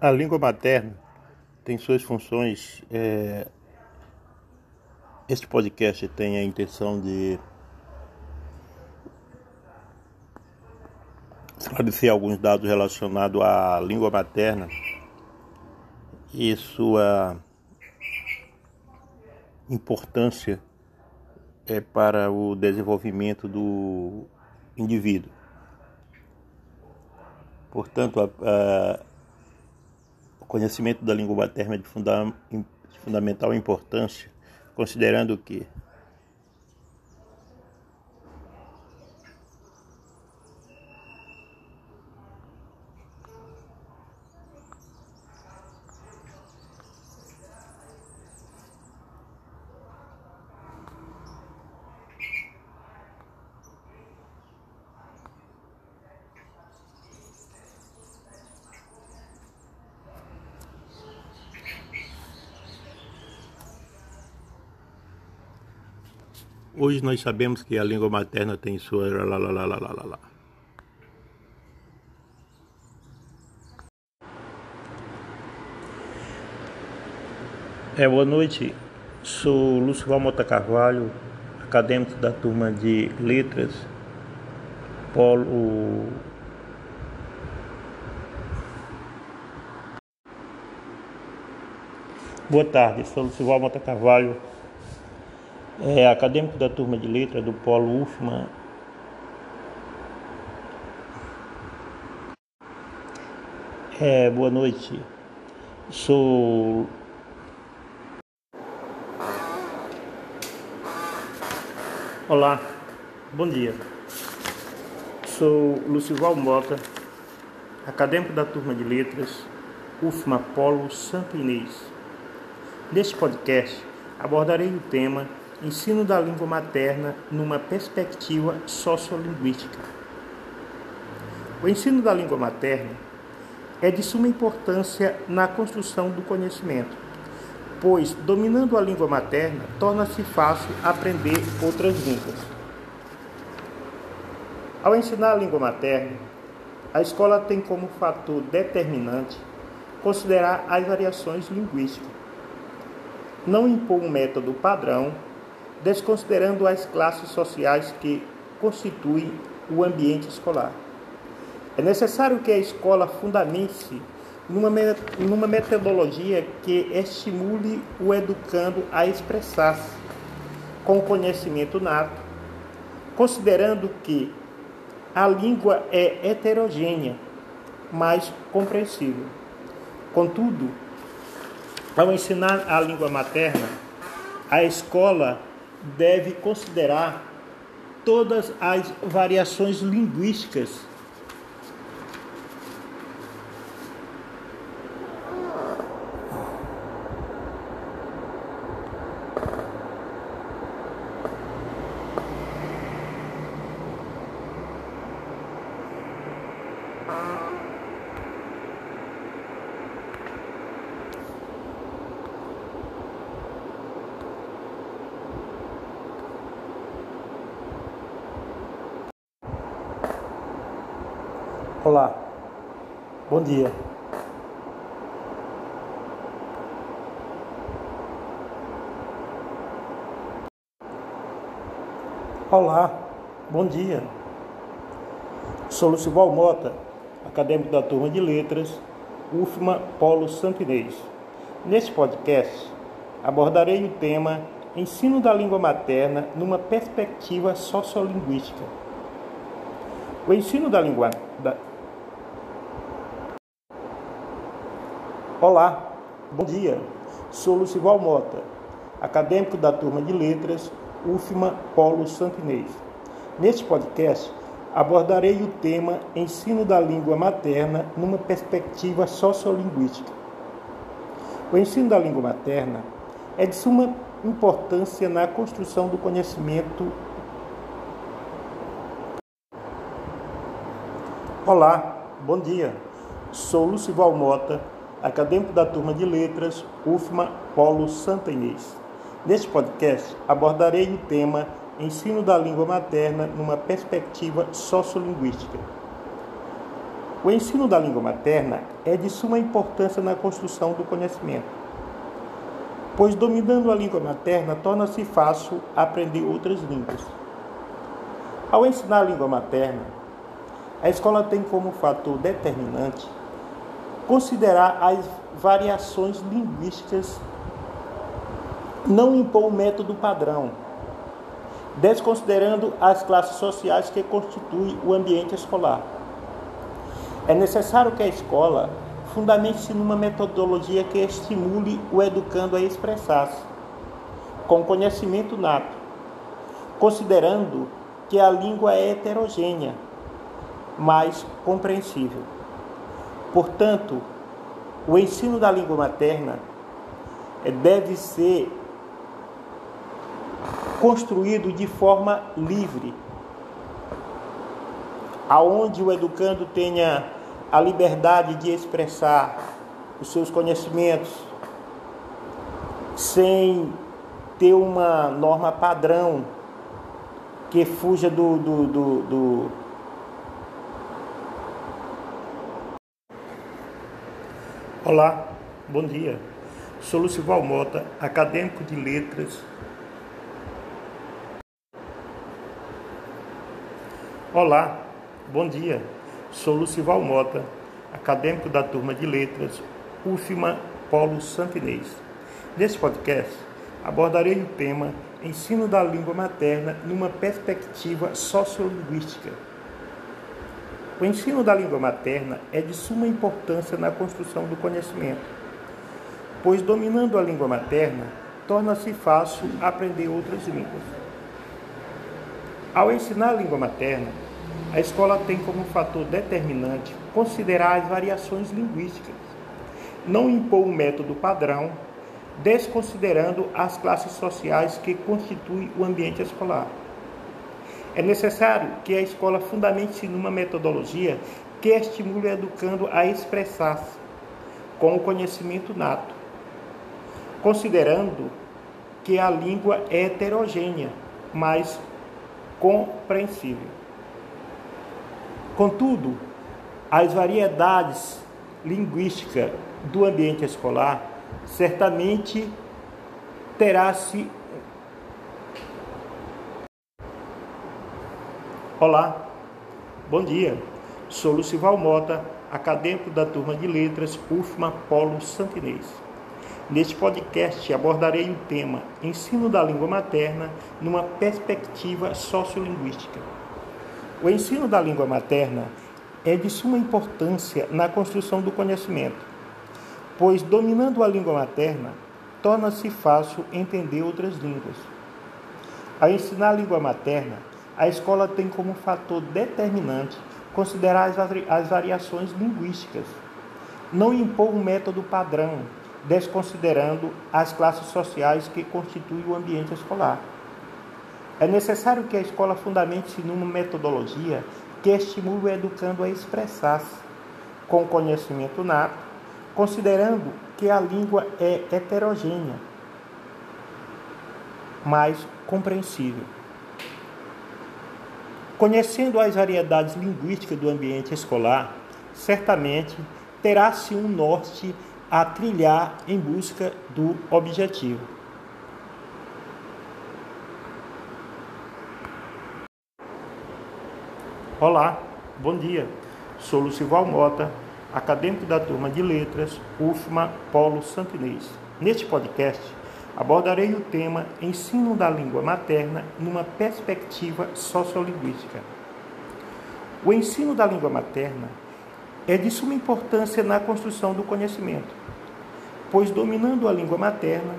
A língua materna tem suas funções. É... Este podcast tem a intenção de esclarecer alguns dados relacionados à língua materna e sua importância é, para o desenvolvimento do indivíduo. Portanto, a, a conhecimento da língua materna é de, funda de fundamental importância, considerando que Hoje nós sabemos que a língua materna tem sua. Lá, lá, lá, lá, lá, lá. É, boa noite. Sou Lúcio Valmota Carvalho, acadêmico da turma de Letras, Polo. Boa tarde, sou Lúcio Valmota Carvalho, é acadêmico da turma de letra do Polo UFMA. É, boa noite. Sou Olá, bom dia. Sou Lucival Mota, acadêmico da turma de letras UFMA Polo Santo Inês. Neste podcast abordarei o tema Ensino da língua materna numa perspectiva sociolinguística. O ensino da língua materna é de suma importância na construção do conhecimento, pois, dominando a língua materna, torna-se fácil aprender outras línguas. Ao ensinar a língua materna, a escola tem como fator determinante considerar as variações linguísticas. Não impor um método padrão desconsiderando as classes sociais que constituem o ambiente escolar. É necessário que a escola fundamente-se numa, numa metodologia que estimule o educando a expressar-se com conhecimento nato, considerando que a língua é heterogênea, mas compreensível. Contudo, ao ensinar a língua materna, a escola deve considerar todas as variações linguísticas Olá, bom dia. Olá, bom dia. Sou Lucival Mota, acadêmico da turma de letras, UFMA Polo Santo Inês. Neste podcast, abordarei o tema Ensino da língua materna numa perspectiva sociolinguística. O ensino da língua da, Olá, bom dia. Sou Lucival Mota, acadêmico da turma de letras UFMA Polo Santinês. Neste podcast, abordarei o tema Ensino da língua materna numa perspectiva sociolinguística. O ensino da língua materna é de suma importância na construção do conhecimento. Olá, bom dia. Sou Lucival Mota, acadêmico da turma de letras UFMA Polo Santa Inês. Neste podcast abordarei o tema Ensino da língua materna numa perspectiva sociolinguística. O ensino da língua materna é de suma importância na construção do conhecimento, pois dominando a língua materna torna-se fácil aprender outras línguas. Ao ensinar a língua materna, a escola tem como fator determinante considerar as variações linguísticas, não impor o método padrão, desconsiderando as classes sociais que constituem o ambiente escolar. É necessário que a escola fundamente-se numa metodologia que estimule o educando a expressar-se, com conhecimento nato, considerando que a língua é heterogênea, mas compreensível. Portanto, o ensino da língua materna deve ser construído de forma livre, aonde o educando tenha a liberdade de expressar os seus conhecimentos sem ter uma norma padrão que fuja do, do, do, do Olá, bom dia. Sou Lucival Mota, acadêmico de letras Olá, bom dia. Sou Lucival Mota, acadêmico da turma de letras UFMA Polo Santinês. Neste podcast, abordarei o tema Ensino da língua materna numa perspectiva sociolinguística. O ensino da língua materna é de suma importância na construção do conhecimento, pois dominando a língua materna, torna-se fácil aprender outras línguas. Ao ensinar a língua materna, a escola tem como fator determinante considerar as variações linguísticas, não impor um método padrão, desconsiderando as classes sociais que constituem o ambiente escolar. É necessário que a escola fundamente-se numa metodologia que estimule o educando a expressar-se com o conhecimento nato, considerando que a língua é heterogênea, mas compreensível. Contudo, as variedades linguísticas do ambiente escolar certamente terá-se. Olá, bom dia. Sou Lucival Mota, acadêmico da turma de letras UFMA Polo Santinês. Neste podcast abordarei o tema Ensino da língua materna numa perspectiva sociolinguística. O ensino da língua materna é de suma importância na construção do conhecimento, pois dominando a língua materna, torna-se fácil entender outras línguas. Ao ensinar a língua materna, a escola tem como fator determinante considerar as variações linguísticas, não impor um método padrão desconsiderando as classes sociais que constituem o ambiente escolar. É necessário que a escola fundamente-se numa metodologia que estimule o educando a expressar-se com conhecimento nato, considerando que a língua é heterogênea, mas compreensível. Conhecendo as variedades linguísticas do ambiente escolar, certamente terá-se um norte a trilhar em busca do objetivo. Olá, bom dia. Sou Lucival Mota, acadêmico da turma de letras UFMA Polo Santinês. Neste podcast, abordarei o tema Ensino da língua materna numa perspectiva sociolinguística. O ensino da língua materna é de suma importância na construção do conhecimento pois dominando a língua materna,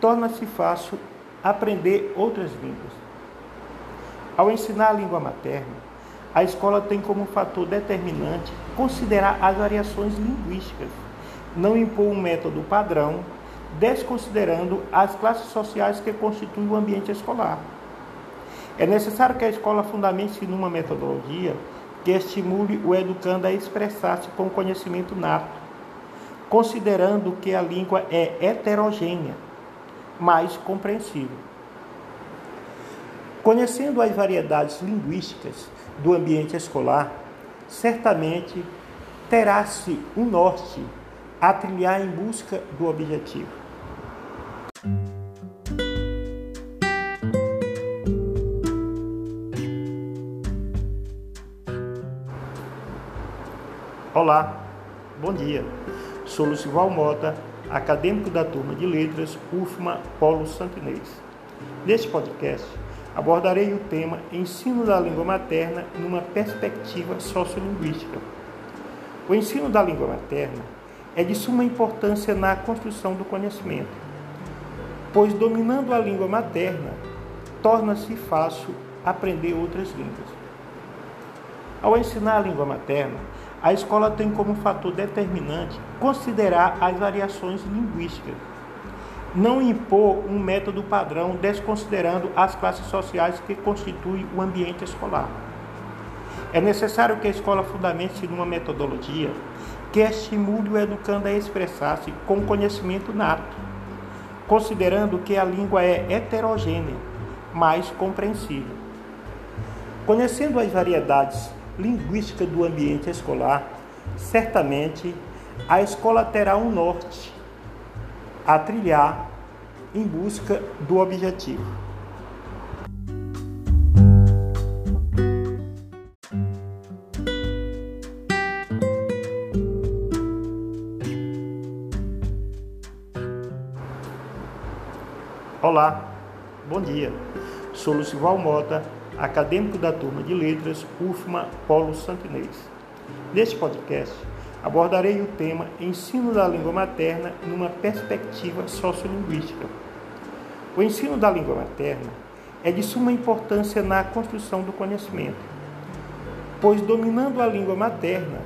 torna-se fácil aprender outras línguas. Ao ensinar a língua materna, a escola tem como fator determinante considerar as variações linguísticas, não impor um método padrão, desconsiderando as classes sociais que constituem o ambiente escolar. É necessário que a escola fundamente-se numa metodologia que estimule o educando a expressar-se com conhecimento nato, considerando que a língua é heterogênea, mas compreensível. Conhecendo as variedades linguísticas do ambiente escolar, certamente terá-se um norte a trilhar em busca do objetivo. Olá, bom dia. Sou Lucival Mota, acadêmico da turma de letras UFMA Polo Santinês. Neste podcast, abordarei o tema Ensino da língua materna numa perspectiva sociolinguística. O ensino da língua materna é de suma importância na construção do conhecimento, pois dominando a língua materna, torna-se fácil aprender outras línguas. Ao ensinar a língua materna, a escola tem como fator determinante considerar as variações linguísticas não impor um método padrão desconsiderando as classes sociais que constituem o ambiente escolar. É necessário que a escola fundamente numa metodologia que estimule o educando a expressar-se com conhecimento nato, considerando que a língua é heterogênea, mas compreensível. Conhecendo as variedades linguísticas do ambiente escolar, certamente a escola terá um norte a trilhar em busca do objetivo. Olá, bom dia. Sou Lucival Mota, acadêmico da turma de letras UFMA Polo Santinês. Neste podcast, abordarei o tema Ensino da língua materna numa perspectiva sociolinguística. O ensino da língua materna é de suma importância na construção do conhecimento, pois dominando a língua materna,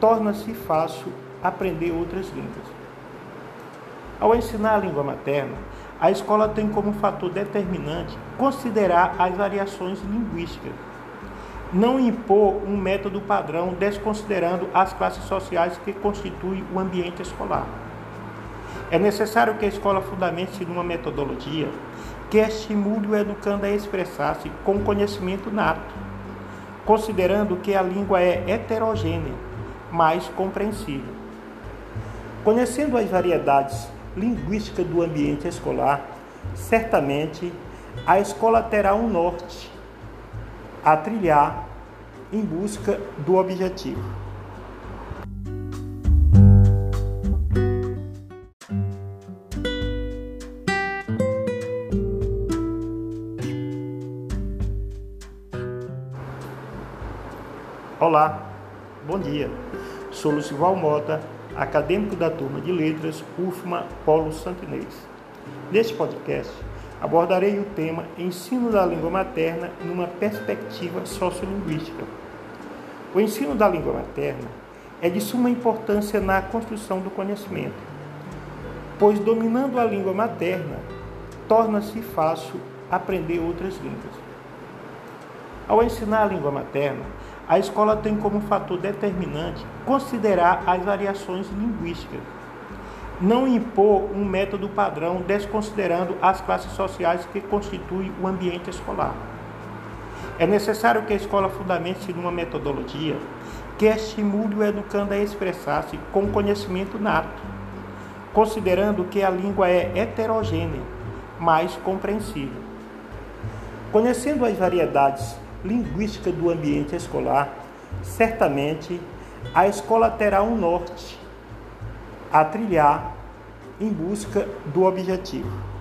torna-se fácil aprender outras línguas. Ao ensinar a língua materna, a escola tem como fator determinante considerar as variações linguísticas não impor um método padrão desconsiderando as classes sociais que constituem o ambiente escolar. É necessário que a escola fundamente numa metodologia que estimule o educando a expressar-se com conhecimento nato, considerando que a língua é heterogênea, mas compreensível. Conhecendo as variedades linguísticas do ambiente escolar, certamente a escola terá um norte a trilhar em busca do objetivo. Olá, bom dia. Sou Lucival Mota, acadêmico da turma de letras UFMA Polo Santinês. Neste podcast, abordarei o tema Ensino da língua materna numa perspectiva sociolinguística. O ensino da língua materna é de suma importância na construção do conhecimento, pois dominando a língua materna, torna-se fácil aprender outras línguas. Ao ensinar a língua materna, a escola tem como fator determinante considerar as variações linguísticas não impor um método padrão desconsiderando as classes sociais que constituem o ambiente escolar. É necessário que a escola fundamente numa metodologia que estimule o educando a expressar-se com conhecimento nato, considerando que a língua é heterogênea, mas compreensível. Conhecendo as variedades linguísticas do ambiente escolar, certamente a escola terá um norte a trilhar em busca do objetivo.